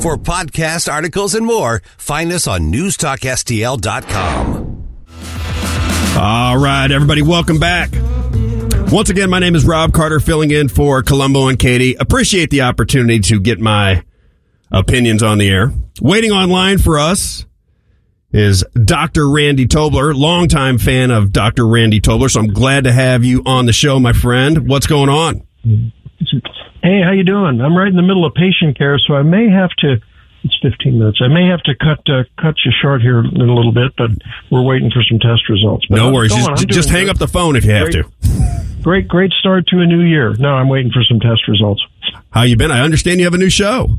For podcast articles and more, find us on newstalkstl.com. All right, everybody, welcome back. Once again, my name is Robb Carter, filling in for Colombo and Katie. Appreciate the opportunity to get my opinions on the air. Waiting online for us is Dr. Randy Tobler, longtime fan of Dr. Randy Tobler. So I'm glad to have you on the show, my friend. What's going on? Hey, how you doing? I'm right in the middle of patient care, so I may have to. It's 15 minutes. I may have to cut uh, cut you short here in a little bit, but we're waiting for some test results. But no worries. on. Just, just hang good. up the phone if you have Great. to. Great, great start to a new year. No, I'm waiting for some test results. How you been? I understand you have a new show.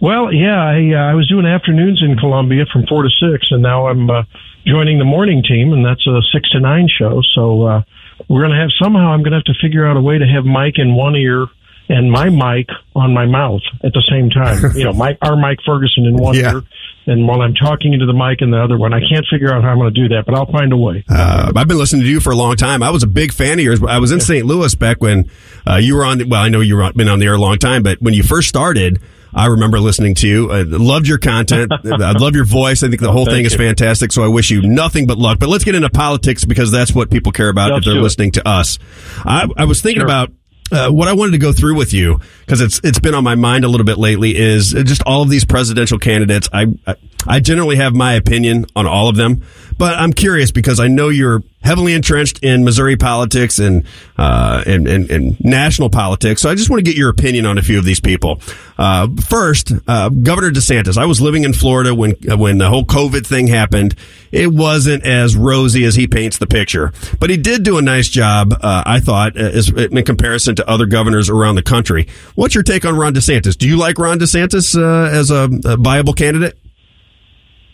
Well, yeah, I, uh, I was doing afternoons in Columbia from four to six, and now I'm uh, joining the morning team, and that's a six to nine show. So uh, we're going to have somehow I'm going to have to figure out a way to have Mike in one ear and my mic on my mouth at the same time. you know, Mike, our Mike Ferguson in one Yeah. ear, and while I'm talking into the mic in the other one. I can't figure out how I'm going to do that, but I'll find a way. Uh, I've been listening to you for a long time. I was a big fan of yours. I was in St. Louis back when uh, you were on. Well, I know you've been on the air a long time, but when you first started, I remember listening to you. I loved your content. I love your voice. I think the whole thank thing is you. fantastic. So I wish you nothing but luck. But let's get into politics because that's what people care about Let's if they're listening to us. I, I was thinking Sure. about. Uh, what I wanted to go through with you because it's it's been on my mind a little bit lately is just all of these presidential candidates. I I- I generally have my opinion on all of them, but I'm curious because I know you're heavily entrenched in Missouri politics and uh, and, and and national politics. So I just want to get your opinion on a few of these people. Uh, first, uh, Governor DeSantis. I was living in Florida when when the whole COVID thing happened. It wasn't as rosy as he paints the picture, but he did do a nice job. Uh, I thought, uh, as, in comparison to other governors around the country. What's your take on Ron DeSantis? Do you like Ron DeSantis uh, as a, a viable candidate?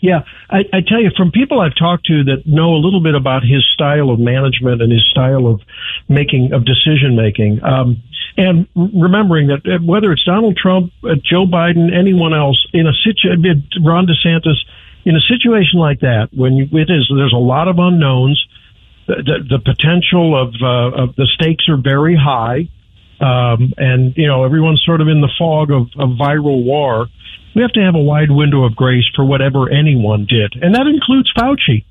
Yeah, I, I tell you, from people I've talked to that know a little bit about his style of management and his style of making of decision making, um, and remembering that uh, whether it's Donald Trump, uh, Joe Biden, anyone else in a situation, Ron DeSantis, in a situation like that, when it is there's a lot of unknowns, the, the, the potential of, uh, of the stakes are very high, um, and you know everyone's sort of in the fog of, of viral war. We have to have a wide window of grace for whatever anyone did, and that includes Fauci.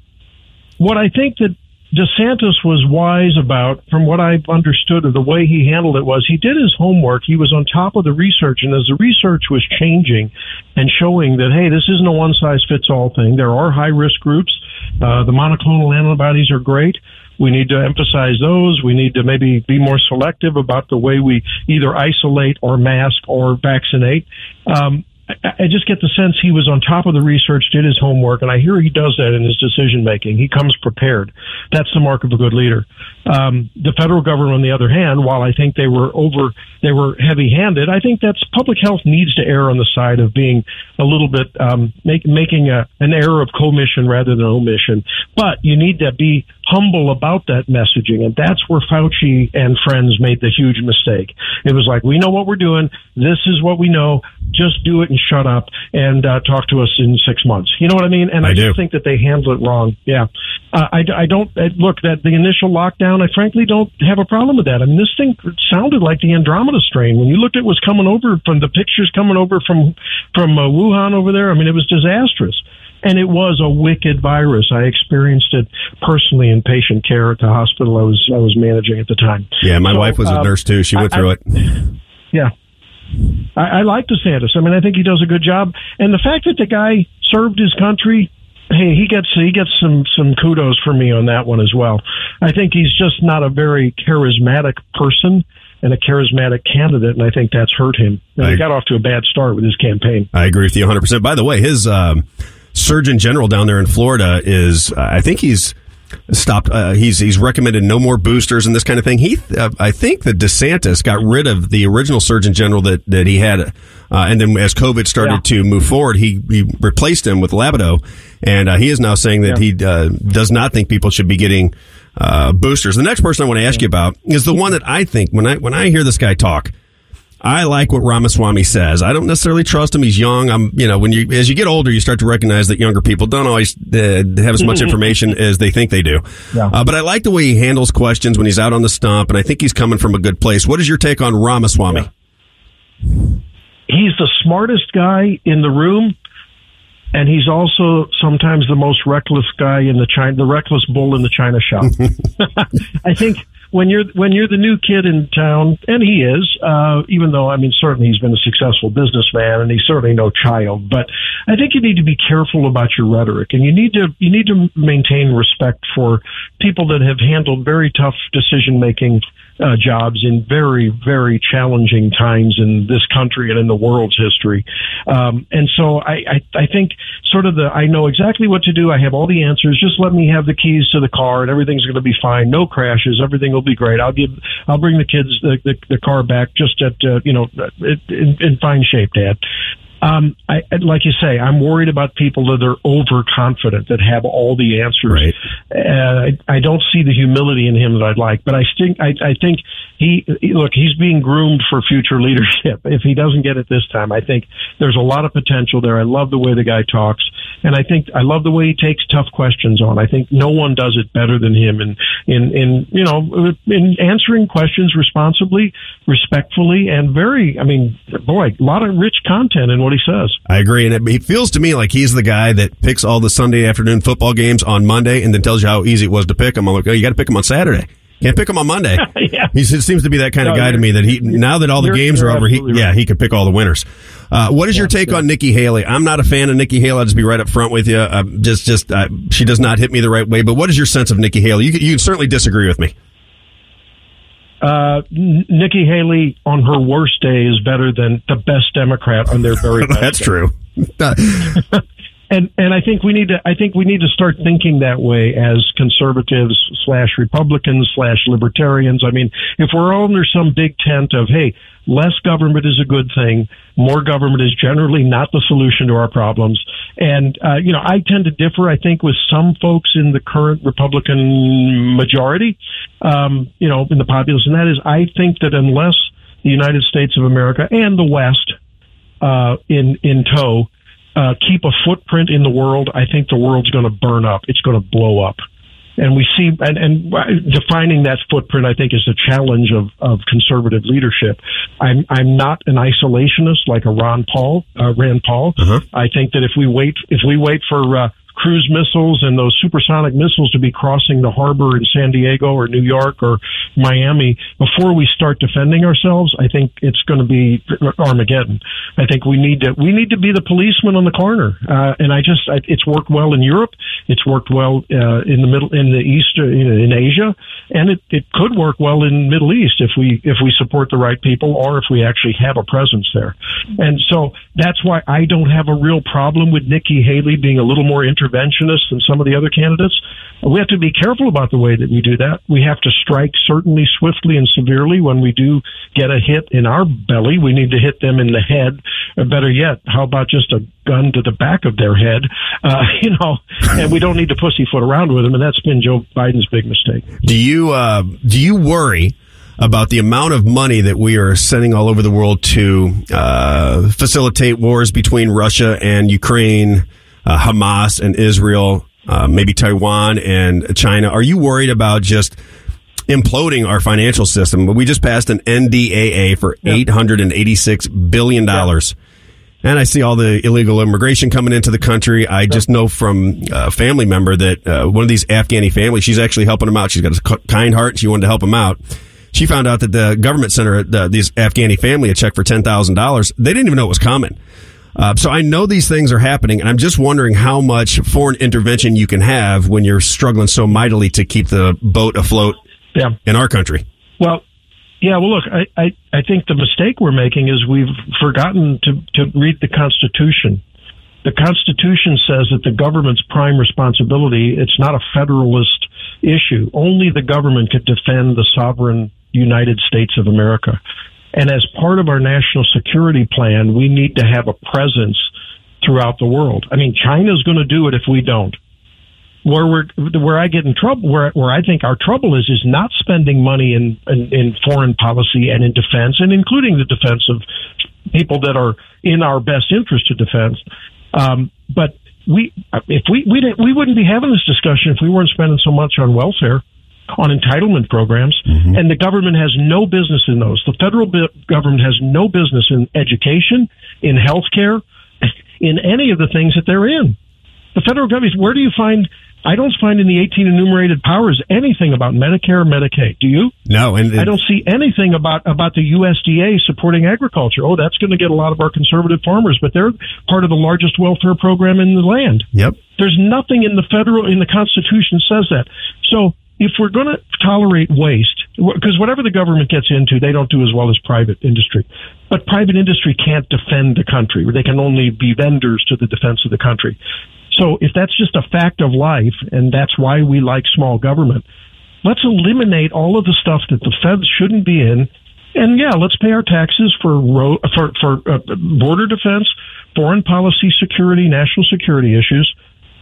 What I think that DeSantis was wise about, from what I've understood of the way he handled it, was he did his homework. He was on top of the research, and as the research was changing and showing that, hey, this isn't a one size fits all thing. There are high risk groups. Uh, the monoclonal antibodies are great. We need to emphasize those. We need to maybe be more selective about the way we either isolate or mask or vaccinate. Um, I just get the sense he was on top of the research, did his homework, and I hear he does that in his decision making. He comes prepared. That's the mark of a good leader. Um, the federal government, on the other hand, while I think they were over, they were heavy handed, I think that's public health needs to err on the side of being a little bit, um, make, making a, an error of commission rather than omission. But you need to be humble about that messaging. And that's where Fauci and friends made the huge mistake. It was like, we know what we're doing. This is what we know. Just do it and shut up and uh, talk to us in six months. You know what I mean? And I I, do. just think that they handled it wrong. Yeah. Uh, I, I don't uh, look that the initial lockdown. I frankly don't have a problem with that. I mean, this thing sounded like the Andromeda strain when you looked at what's coming over from the pictures coming over from from uh, Wuhan over there. I mean, it was disastrous. And it was a wicked virus. I experienced it personally in patient care at the hospital I was I was managing at the time. Yeah, my So, wife was a um, nurse too. She went I- through I- it. Yeah. I, I like DeSantis. I mean, I think he does a good job. And the fact that the guy served his country, hey, he gets he gets some some kudos for me on that one as well. I think he's just not a very charismatic person and a charismatic candidate, and I think that's hurt him. And I- he got off to a bad start with his campaign. I agree with you 100%. By the way, his um, Surgeon General down there in Florida is, uh, I think he's stopped, uh, he's he's recommended no more boosters and this kind of thing. He, uh, I think that DeSantis got rid of the original Surgeon General that, that he had. Uh, and then as COVID started Yeah. to move forward, he, he replaced him with Ladapo. And uh, he is now saying that he uh, does not think people should be getting uh, boosters. The next person I want to ask you about is the one that I think when I when I hear this guy talk, I like what Ramaswamy says. I don't necessarily trust him. He's young. I'm, you know, when you as you get older, you start to recognize that younger people don't always uh, have as much information as they think they do. Yeah. Uh, but I like the way he handles questions when he's out on the stump, and I think he's coming from a good place. What is your take on Ramaswamy? he's the smartest guy in the room, and he's also sometimes the most reckless guy in the China, the reckless bull in the china shop. I think when you're when you're the new kid in town, and he is, uh, even though I mean certainly he's been a successful businessman, and he's certainly no child. But I think you need to be careful about your rhetoric, and you need to you need to maintain respect for people that have handled very tough decision making uh, jobs in very, very challenging times in this country and in the world's history. Um, and so I, I, I think sort of the, I know exactly what to do. I have all the answers. Just let me have the keys to the car and everything's going to be fine. No crashes. Everything will be great. I'll give, I'll bring the kids the, the, the car back just at, uh, you know, in, in fine shape, Dad. Um, I, like you say, I'm worried about people that are overconfident that have all the answers. Right. Uh, I, I don't see the humility in him that I'd like, but I think I, I think he look he's being groomed for future leadership. If he doesn't get it this time, I think there's a lot of potential there. I love the way the guy talks, and I think I love the way he takes tough questions on. I think no one does it better than him in in in you know in answering questions responsibly, respectfully, and very. I mean, boy, a lot of rich content in what he says. I agree, and it, it feels to me like he's the guy that picks all the Sunday afternoon football games on Monday, and then tells you how easy it was to pick them. I'm like, oh, you got to pick them on Saturday. Can't pick them on Monday. yeah. He seems to be that kind of guy to me that he now that all the games are over, he absolutely yeah he could pick all the winners. Uh, what is your take on Nikki Haley? I'm not a fan of Nikki Haley. I'll just be right up front with you. Uh, just just uh, she does not hit me the right way. But what is your sense of Nikki Haley? You you can certainly disagree with me. Uh, N- Nikki Haley on her worst day is better than the best Democrat on their very best. That's day. true. And and I think we need to I think we need to start thinking that way as conservatives slash Republicans slash libertarians. I mean, if we're under some big tent of hey, less government is a good thing, more government is generally not the solution to our problems. And uh, you know, I tend to differ. I think with some folks in the current Republican majority, um, you know, in the populace, and that is, I think that unless the United States of America and the West uh, in in tow uh, keep a footprint in the world, I think the world's going to burn up. It's going to blow up. And we see, and, and defining that footprint, I think, is a challenge of, of conservative leadership. I'm, I'm not an isolationist like a Ron Paul, uh, Rand Paul. Uh-huh. I think that if we wait, if we wait for, uh, cruise missiles and those supersonic missiles to be crossing the harbor in San Diego or New York or Miami before we start defending ourselves, I think it's going to be Armageddon. I think we need to we need to be the policeman on the corner. Uh, and I just I, it's worked well in Europe. It's worked well uh, in the middle in the east uh, in, in Asia, and it, it could work well in Middle East if we if we support the right people or if we actually have a presence there. And so that's why I don't have a real problem with Nikki Haley being a little more interventionist than some of the other candidates. We have to be careful about the way that we do that. We have to strike certainly swiftly and severely when we do get a hit in our belly. We need to hit them in the head. Or better yet, how about just a gun to the back of their head? Uh, you know, and we don't need to pussyfoot around with them. And that's been Joe Biden's big mistake. Do you uh, do you worry about the amount of money that we are sending all over the world to uh, facilitate wars between Russia and Ukraine, uh, Hamas and Israel, uh, maybe Taiwan and China? Are you worried about just imploding our financial system? We just passed an NDAA for eight hundred and eighty-six billion dollars. And I see all the illegal immigration coming into the country. I just know from a family member that uh, one of these Afghani families, she's actually helping them out. She's got a kind heart. She wanted to help them out. She found out that the government sent her, the, this Afghani family, a check for $10,000. They didn't even know it was coming. Uh, so I know these things are happening, and I'm just wondering how much foreign intervention you can have when you're struggling so mightily to keep the boat afloat Yeah. in our country. Well, yeah, well, look, I, I, I think the mistake we're making is we've forgotten to, to read the Constitution. The Constitution says that the government's prime responsibility, it's not a federalist issue. Only the government could defend the sovereign United States of America. And as part of our national security plan, we need to have a presence throughout the world. I mean, China's going to do it if we don't where we're where I get in trouble where where I think our trouble is is not spending money in, in in foreign policy and in defense and including the defense of people that are in our best interest to defense. Um, but we if we we we wouldn't be having this discussion if we weren't spending so much on welfare. On entitlement programs, Mm-hmm. and the government has no business in those. The federal government has no business in education, in healthcare, in any of the things that they're in. The federal government, where do you find? I don't find in the 18 enumerated powers anything about Medicare or Medicaid. Do you? No, and, I don't see anything about about the USDA supporting agriculture. Oh, that's going to get a lot of our conservative farmers, but they're part of the largest welfare program in the land. Yep. There's nothing in the federal in the Constitution says that. So if we're going to tolerate waste, because whatever the government gets into, they don't do as well as private industry. But private industry can't defend the country. They can only be vendors to the defense of the country. So if that's just a fact of life, and that's why we like small government, let's eliminate all of the stuff that the feds shouldn't be in. And yeah, let's pay our taxes for for for uh, border defense, foreign policy, security, national security issues.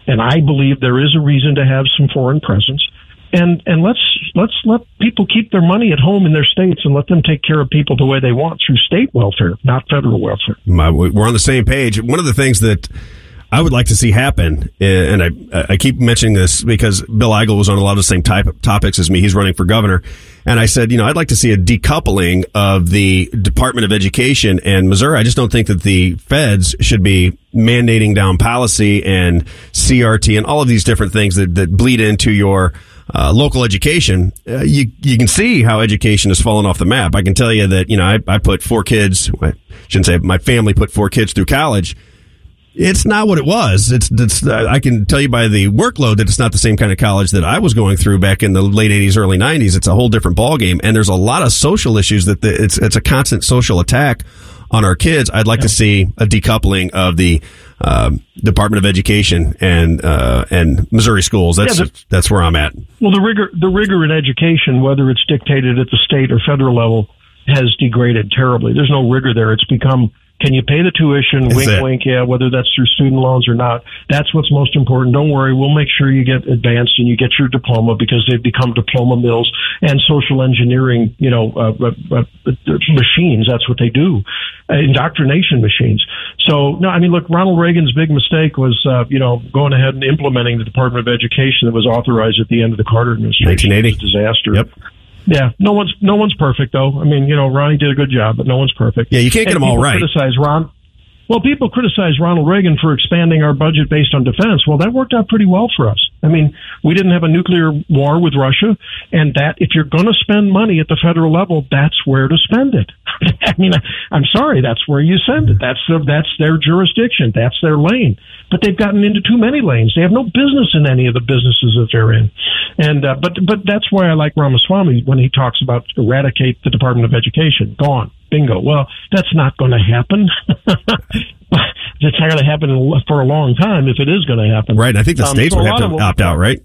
And I believe there is a reason to have some foreign presence. And and let's let's let people keep their money at home in their states and let them take care of people the way they want through state welfare, not federal welfare. My, we're on the same page. One of the things that I would like to see happen, eh, and I I keep mentioning this because Bill Eigel was on a lot of the same type of topics as me. He's running for governor, and I said, you know, I'd like to see a decoupling of the Department of Education and Missouri. I just don't think that the feds should be mandating down policy and CRT and all of these different things that that bleed into your uh, local education, uh, you you can see how education has fallen off the map. I can tell you that you know I, I put four kids. I shouldn't say my family put four kids through college. It's not what it was. It's, it's I can tell you by the workload that it's not the same kind of college that I was going through back in the late '80s, early '90s. It's a whole different ballgame, and there's a lot of social issues that the, it's it's a constant social attack on our kids. I'd like to see a decoupling of the um, Department of Education and uh, and Missouri schools. That's Yeah, the- that's where I'm at. Well, the rigor the rigor in education, whether it's dictated at the state or federal level, has degraded terribly. There's no rigor there. It's become can you pay the tuition? That's wink, it. wink. Yeah, whether that's through student loans or not. That's what's most important. Don't worry. We'll make sure you get advanced and you get your diploma because they've become diploma mills and social engineering, you know, uh, uh, uh, machines. That's what they do. Uh, indoctrination machines. So, no, I mean, look, Ronald Reagan's big mistake was, uh, you know, going ahead and implementing the Department of Education that was authorized at the end of the Carter administration. 1980. It was a disaster. Yep. Yeah, no one's no one's perfect though. I mean, you know, Ronnie did a good job, but no one's perfect. Yeah, you can't get And them all people. Criticize Ron. Well, people criticize Ronald Reagan for expanding our budget based on defense. Well, that worked out pretty well for us. I mean, we didn't have a nuclear war with Russia, and that if you're going to spend money at the federal level, that's where to spend it. I mean, I'm sorry, that's where you send it. That's the, that's their jurisdiction. That's their lane. But they've gotten into too many lanes. They have no business in any of the businesses that they're in. And uh, but but that's why I like Ramaswamy when he talks about eradicate the Department of Education. Gone. Bingo. Well, that's not going to happen. it's not going to happen for a long time if it is going to happen. Right. And I think the Um, states so would have to opt out, right?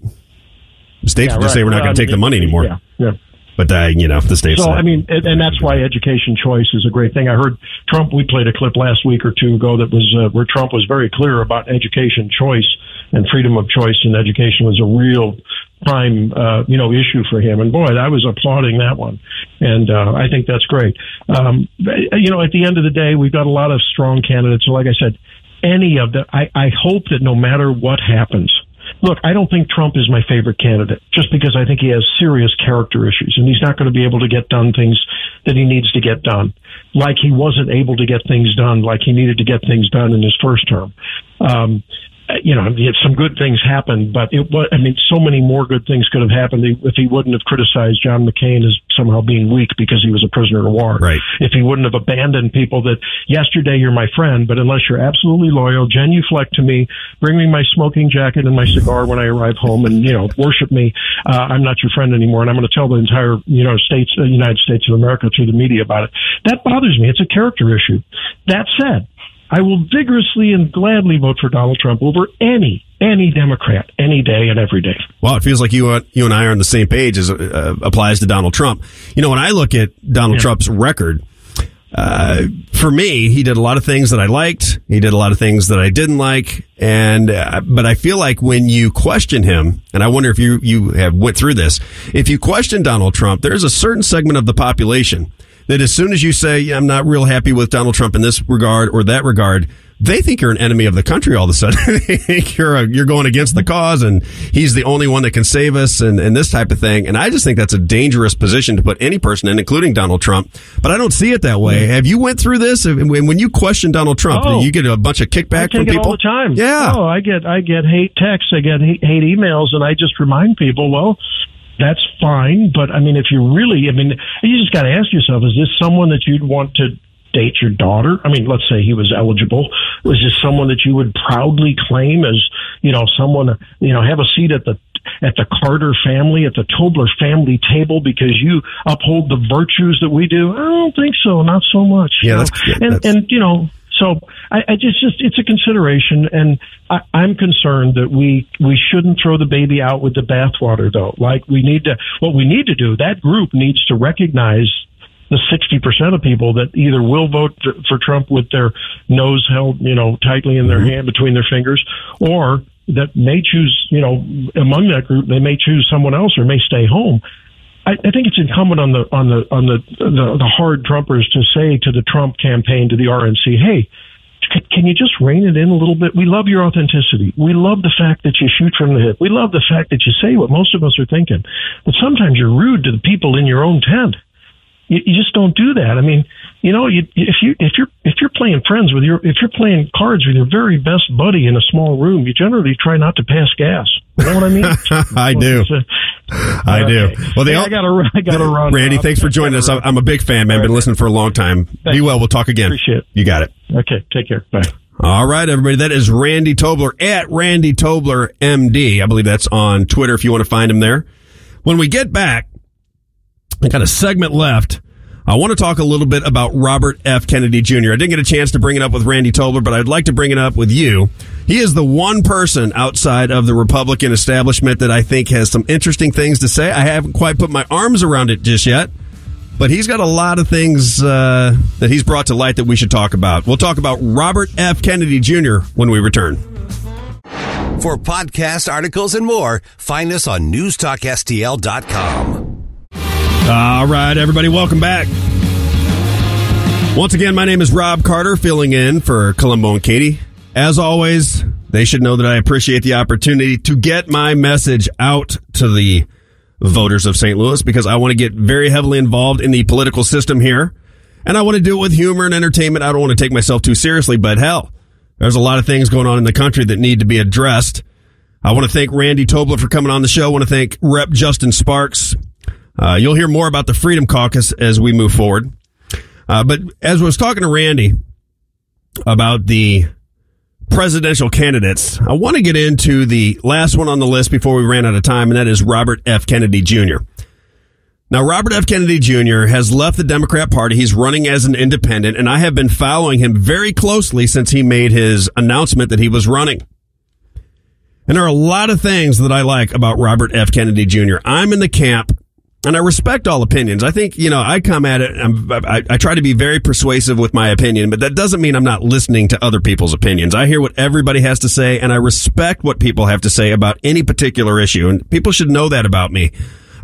The states Yeah, would just right. say we're not going to take the money anymore. Yeah. Yeah. But uh, you know, the states. So I mean, and, and that's why education choice is a great thing. I heard Trump. We played a clip last week or two ago that was uh, where Trump was very clear about education choice and freedom of choice in education was a real prime, uh, you know, issue for him. And boy, I was applauding that one, and uh, I think that's great. Um, you know, at the end of the day, we've got a lot of strong candidates. So, like I said, any of the, I, I hope that no matter what happens. Look, I don't think Trump is my favorite candidate just because I think he has serious character issues and he's not going to be able to get done things that he needs to get done. Like he wasn't able to get things done like he needed to get things done in his first term. Um, you know, some good things happened, but it was, I mean, so many more good things could have happened if he wouldn't have criticized John McCain as somehow being weak because he was a prisoner of war. Right. If he wouldn't have abandoned people that yesterday you're my friend, but unless you're absolutely loyal, genuflect to me, bring me my smoking jacket and my cigar when I arrive home and, you know, worship me, uh, I'm not your friend anymore. And I'm going to tell the entire, you know, states, uh, United States of America through the media about it. That bothers me. It's a character issue. That said, I will vigorously and gladly vote for Donald Trump over any any Democrat any day and every day. Well, it feels like you uh, you and I are on the same page as uh, applies to Donald Trump. You know, when I look at Donald Yeah. Trump's record, uh, for me, he did a lot of things that I liked. He did a lot of things that I didn't like, and uh, but I feel like when you question him, and I wonder if you you have went through this. If you question Donald Trump, there's a certain segment of the population that as soon as you say, yeah, I'm not real happy with Donald Trump in this regard or that regard, they think you're an enemy of the country all of a sudden. they think you're, a, you're going against the cause and he's the only one that can save us and, and this type of thing. And I just think that's a dangerous position to put any person in, including Donald Trump. But I don't see it that way. Have you went through this? When you question Donald Trump, Oh. you get a bunch of kickback I from people? all the time. Yeah. Oh, I get I get hate texts, I get hate, hate emails, and I just remind people, well, that's fine, but I mean, if you really, I mean, you just got to ask yourself: Is this someone that you'd want to date your daughter? I mean, let's say he was eligible. Was this someone that you would proudly claim as, you know, someone, you know, have a seat at the at the Carter family, at the Tobler family table because you uphold the virtues that we do? I don't think so. Not so much. Yeah, you know? that's- yeah, and that's- and you know, so I, I just just it's a consideration, and I, I'm concerned that we we shouldn't throw the baby out with the bathwater, though. Like we need to, what we need to do, that group needs to recognize the 60% of people that either will vote for, for Trump with their nose held, you know, tightly in their mm-hmm. hand between their fingers, or that may choose, you know, among that group, they may choose someone else or may stay home. I, I think it's incumbent on the on the on the, the the hard Trumpers to say to the Trump campaign to the RNC, hey, can you just rein it in a little bit? We love your authenticity. We love the fact that you shoot from the hip. We love the fact that you say what most of us are thinking. But sometimes you're rude to the people in your own tent. You, you just don't do that. I mean, you know, you, if you if you're if you're playing friends with your if you're playing cards with your very best buddy in a small room, you generally try not to pass gas. You know what I mean? I do. I do. Well, they Hey, all, I gotta I gotta run. Randy, Rob. thanks for joining us. I'm I'm a big fan, man. Been listening for a long time. Be well. We'll talk again. Appreciate it. You got it. Okay, take care. Bye. All right, everybody. That is Randy Tobler at Randy Tobler MD. I believe that's on Twitter if you want to find him there. When we get back, I got a segment left. I want to talk a little bit about Robert F. Kennedy Jr. I didn't get a chance to bring it up with Randy Tobler, but I'd like to bring it up with you. He is the one person outside of the Republican establishment that I think has some interesting things to say. I haven't quite put my arms around it just yet, but he's got a lot of things uh, that he's brought to light that we should talk about. We'll talk about Robert F. Kennedy Jr. when we return. For podcast articles and more, find us on newstalkstl.com. All right, everybody, welcome back. Once again, my name is Robb Carter, filling in for Colombo and Katie. As always, they should know that I appreciate the opportunity to get my message out to the voters of St. Louis because I want to get very heavily involved in the political system here. And I want to do it with humor and entertainment. I don't want to take myself too seriously, but hell, there's a lot of things going on in the country that need to be addressed. I want to thank Randy Tobler for coming on the show. I want to thank Rep Justin Sparks. Uh, you'll hear more about the Freedom Caucus as we move forward. Uh, but as I was talking to Randy about the presidential candidates, I want to get into the last one on the list before we ran out of time, and that is Robert F. Kennedy Jr. Now, Robert F. Kennedy Jr. has left the Democrat Party. He's running as an independent, and I have been following him very closely since he made his announcement that he was running. And there are a lot of things that I like about Robert F. Kennedy Jr. I'm in the camp, and I respect all opinions. I think, you know, I come at it, I'm, I, I try to be very persuasive with my opinion, but that doesn't mean I'm not listening to other people's opinions. I hear what everybody has to say, and I respect what people have to say about any particular issue, and people should know that about me.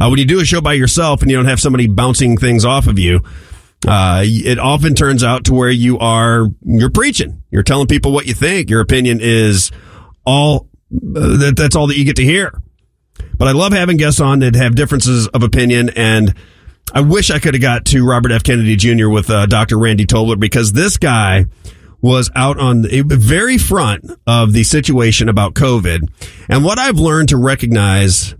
Uh, when you do a show by yourself and you don't have somebody bouncing things off of you, uh, it often turns out to where you are, you're preaching. You're telling people what you think. Your opinion is all, uh, that, that's all that you get to hear. But I love having guests on that have differences of opinion and I wish I could have got to Robert F. Kennedy Jr. with uh, Dr. Randy Tobler because this guy was out on the very front of the situation about COVID. And what I've learned to recognize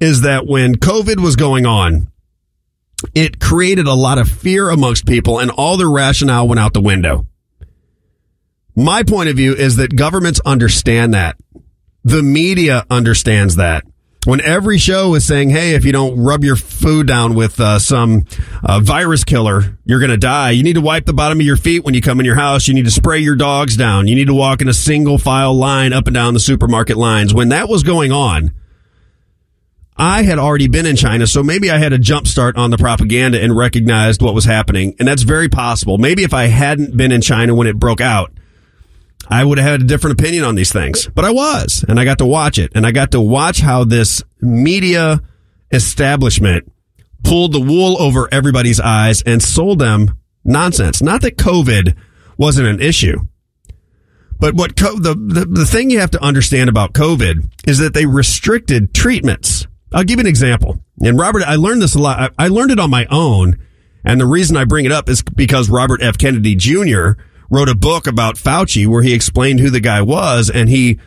is that when COVID was going on, it created a lot of fear amongst people and all their rationale went out the window. My point of view is that governments understand that. The media understands that. When every show is saying, hey, if you don't rub your food down with uh, some uh, virus killer, you're going to die. You need to wipe the bottom of your feet when you come in your house. You need to spray your dogs down. You need to walk in a single file line up and down the supermarket lines. When that was going on, I had already been in China, so maybe I had a jump start on the propaganda and recognized what was happening. And that's very possible. Maybe if I hadn't been in China when it broke out, I would have had a different opinion on these things, but I was, and I got to watch it, and I got to watch how this media establishment pulled the wool over everybody's eyes and sold them nonsense. Not that COVID wasn't an issue. But what co- the, the the thing you have to understand about COVID is that they restricted treatments. I'll give you an example. And Robert, I learned this a lot. I, I learned it on my own, and the reason I bring it up is because Robert F. Kennedy Jr. wrote a book about Fauci where he explained who the guy was, and he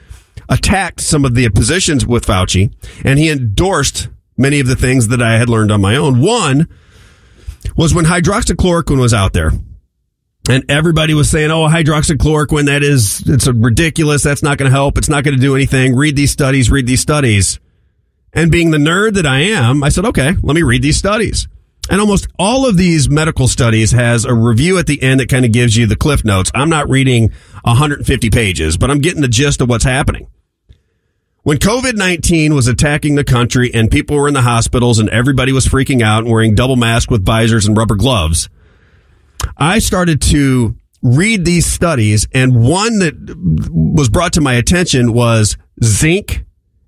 attacked some of the positions with Fauci, and he endorsed many of the things that I had learned on my own. One was when hydroxychloroquine was out there. And everybody was saying, oh, hydroxychloroquine, that is, it's ridiculous. That's not going to help. It's not going to do anything. Read these studies, read these studies. And being the nerd that I am, I said, okay, let me read these studies. And almost all of these medical studies has a review at the end that kind of gives you the cliff notes. I'm not reading 150 pages, but I'm getting the gist of what's happening. When COVID-19 was attacking the country and people were in the hospitals and everybody was freaking out and wearing double masks with visors and rubber gloves, I started to read these studies and one that was brought to my attention was zinc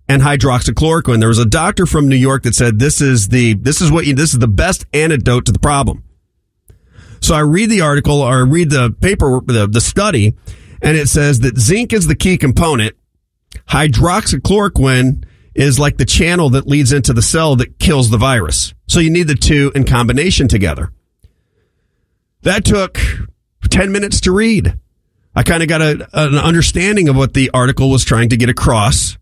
and hydroxychloroquine. There was a doctor from New York that said this is the this is what you, this is the best antidote to the problem. So I read the article or I read the paper the, the study and it says that zinc is the key component. Hydroxychloroquine is like the channel that leads into the cell that kills the virus. So you need the two in combination together. That took 10 minutes to read. I kind of got a, an understanding of what the article was trying to get across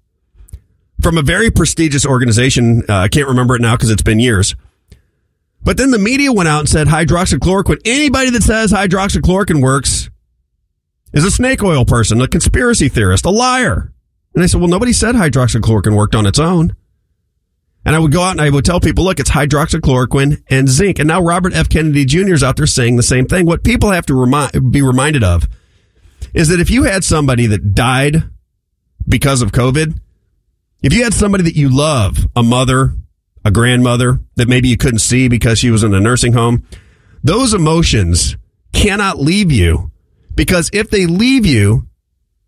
from a very prestigious organization. Uh, I can't remember it now because it's been years. But then the media went out and said hydroxychloroquine. Anybody that says hydroxychloroquine works is a snake oil person, a conspiracy theorist, a liar. And I said, well, nobody said hydroxychloroquine worked on its own. And I would go out and I would tell people, look, it's hydroxychloroquine and zinc. And now Robert F. Kennedy Jr. is out there saying the same thing. What people have to remind, be reminded of is that if you had somebody that died because of COVID, if you had somebody that you love, a mother, a grandmother that maybe you couldn't see because she was in a nursing home, those emotions cannot leave you because if they leave you,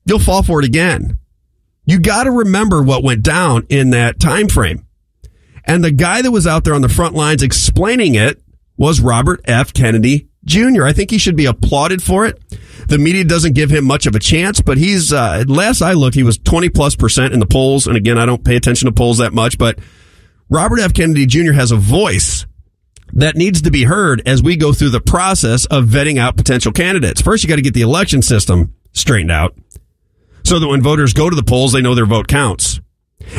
you'll fall for it again. You got to remember what went down in that time frame. And the guy that was out there on the front lines explaining it was Robert F. Kennedy Jr. I think he should be applauded for it. The media doesn't give him much of a chance, but he's, uh, last I looked, he was 20 plus percent in the polls. And again, I don't pay attention to polls that much, but Robert F. Kennedy Jr. has a voice that needs to be heard as we go through the process of vetting out potential candidates. First, you got to get the election system straightened out so that when voters go to the polls, they know their vote counts.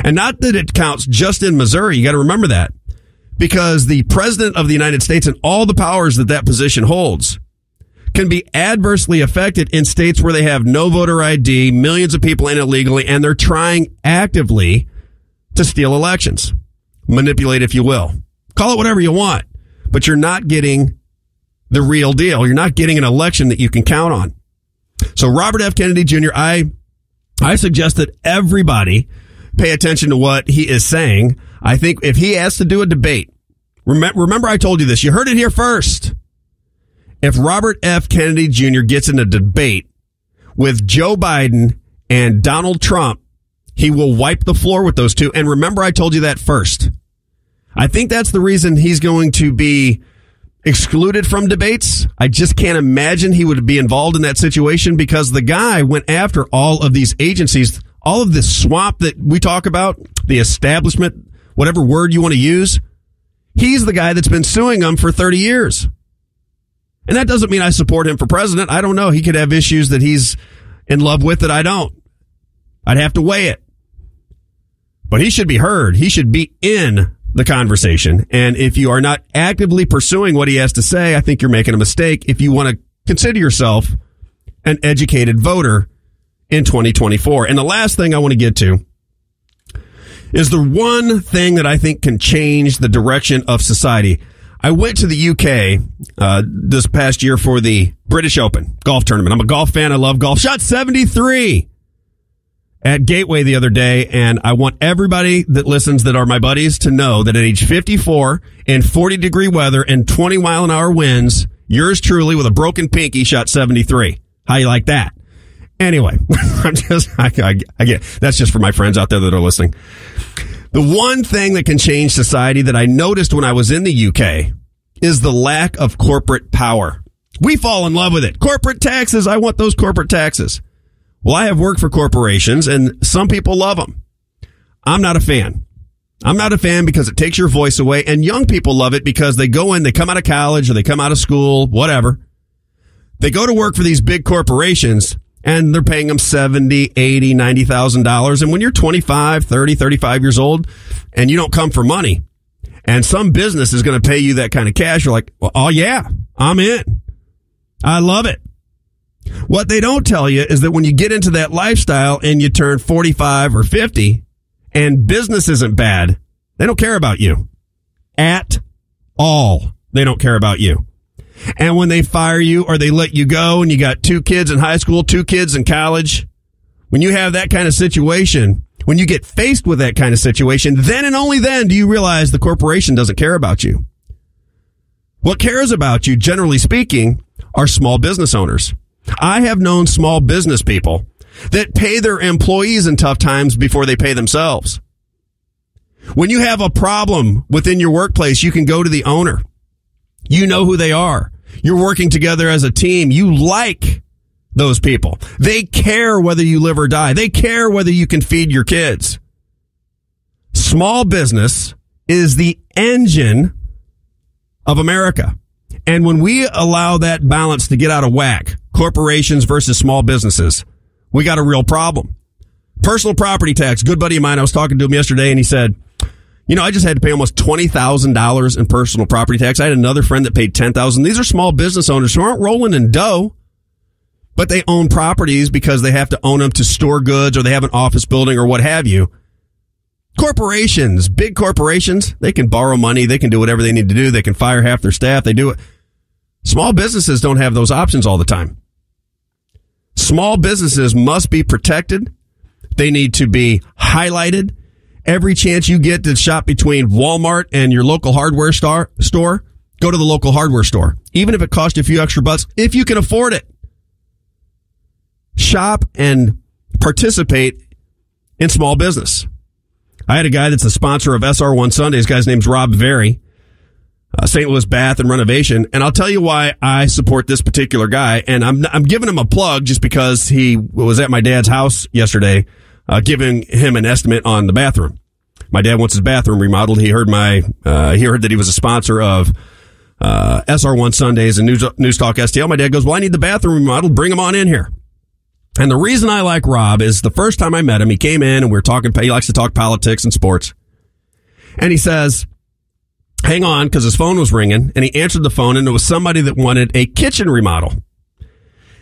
And not that it counts just in Missouri. You got to remember that because the president of the United States and all the powers that that position holds can be adversely affected in states where they have no voter ID, millions of people in illegally, and they're trying actively to steal elections, manipulate, if you will. Call it whatever you want, but you're not getting the real deal. You're not getting an election that you can count on. So Robert F. Kennedy Jr., I, I suggest that everybody pay attention to what he is saying. I think if he has to do a debate, remember, remember I told you this, you heard it here first. If Robert F. Kennedy Jr. gets in a debate with Joe Biden and Donald Trump, he will wipe the floor with those two. And remember, I told you that first. I think that's the reason he's going to be excluded from debates. I just can't imagine he would be involved in that situation because the guy went after all of these agencies all of this swamp that we talk about, the establishment, whatever word you want to use, he's the guy that's been suing them for 30 years. And that doesn't mean I support him for president. I don't know. He could have issues that he's in love with that I don't. I'd have to weigh it. But he should be heard. He should be in the conversation. And if you are not actively pursuing what he has to say, I think you're making a mistake. If you want to consider yourself an educated voter in 2024. And the last thing I want to get to is the one thing that I think can change the direction of society. I went to the UK uh, this past year for the British Open golf tournament. I'm a golf fan. I love golf. Shot 73 at Gateway the other day, and I want everybody that listens that are my buddies to know that at age 54 in 40 degree weather and 20 mile an hour winds, yours truly with a broken pinky shot 73. How you like that? Anyway, I'm just, I, I, I, get, that's just for my friends out there that are listening. The one thing that can change society that I noticed when I was in the UK is the lack of corporate power. We fall in love with it. Corporate taxes. I want those corporate taxes. Well, I have worked for corporations and some people love them. I'm not a fan. I'm not a fan because it takes your voice away and young people love it because they go in, they come out of college or they come out of school, whatever. They go to work for these big corporations and they're paying them 70, 80, 90,000 dollars. And when you're 25, 30, 35 years old and you don't come for money and some business is going to pay you that kind of cash, you're like, well, oh yeah, I'm in. I love it. What they don't tell you is that when you get into that lifestyle and you turn 45 or 50 and business isn't bad, they don't care about you at all. They don't care about you. And when they fire you or they let you go and you got two kids in high school, two kids in college, when you have that kind of situation, when you get faced with that kind of situation, then and only then do you realize the corporation doesn't care about you. What cares about you, generally speaking, are small business owners. I have known small business people that pay their employees in tough times before they pay themselves. When you have a problem within your workplace, you can go to the owner. You know who they are. You're working together as a team. You like those people. They care whether you live or die. They care whether you can feed your kids. Small business is the engine of America. And when we allow that balance to get out of whack, corporations versus small businesses, we got a real problem. Personal property tax. Good buddy of mine, I was talking to him yesterday and he said, you know, I just had to pay almost $20,000 in personal property tax. I had another friend that paid 10,000. These are small business owners who aren't rolling in dough, but they own properties because they have to own them to store goods or they have an office building or what have you. Corporations, big corporations, they can borrow money. They can do whatever they need to do. They can fire half their staff. They do it. Small businesses don't have those options all the time. Small businesses must be protected. They need to be highlighted. Every chance you get to shop between Walmart and your local hardware star, store, go to the local hardware store. Even if it costs you a few extra bucks, if you can afford it. Shop and participate in small business. I had a guy that's a sponsor of SR1 Sundays. Guy's name's Rob Berry uh, St. Louis Bath and Renovation. And I'll tell you why I support this particular guy. And I'm, I'm giving him a plug just because he was at my dad's house yesterday, uh, giving him an estimate on the bathroom. My dad wants his bathroom remodeled. He heard my, uh, he heard that he was a sponsor of, uh, SR1 Sundays and News, News Talk STL. My dad goes, well, I need the bathroom remodeled. Bring him on in here. And the reason I like Rob is the first time I met him, he came in and we are talking, he likes to talk politics and sports. And he says, hang on because his phone was ringing and he answered the phone and it was somebody that wanted a kitchen remodel.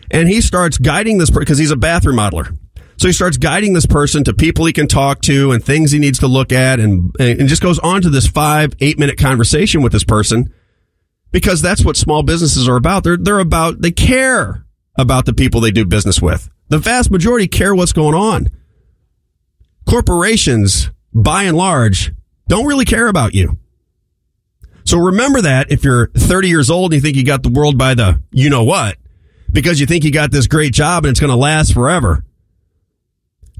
And he starts guiding this because he's a bathroom remodeler. So he starts guiding this person to people he can talk to and things he needs to look at and, and just goes on to this five, eight minute conversation with this person because that's what small businesses are about. They're, they're about, they care about the people they do business with. The vast majority care what's going on. Corporations, by and large, don't really care about you. So remember that if you're 30 years old and you think you got the world by the you know what, because you think you got this great job and it's going to last forever.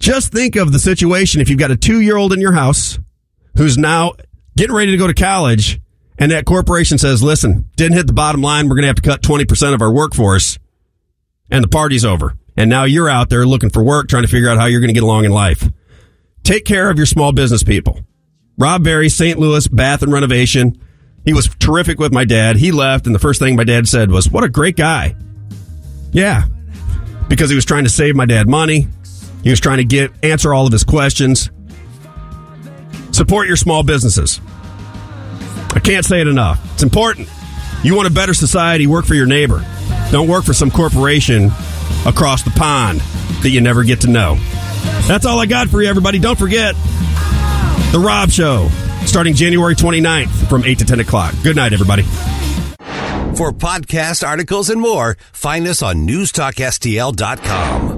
Just think of the situation if you've got a two year old in your house who's now getting ready to go to college and that corporation says, listen, didn't hit the bottom line. We're going to have to cut 20% of our workforce and the party's over. And now you're out there looking for work, trying to figure out how you're going to get along in life. Take care of your small business people. Rob Berry, St. Louis Bath and Renovation. He was terrific with my dad. He left, and the first thing my dad said was, What a great guy. Yeah, because he was trying to save my dad money. He was trying to get answer all of his questions. Support your small businesses. I can't say it enough. It's important. You want a better society, work for your neighbor. Don't work for some corporation across the pond that you never get to know. That's all I got for you, everybody. Don't forget The Rob Show starting January 29th from 8 to 10 o'clock. Good night, everybody. For podcast articles and more, find us on newstalkstl.com.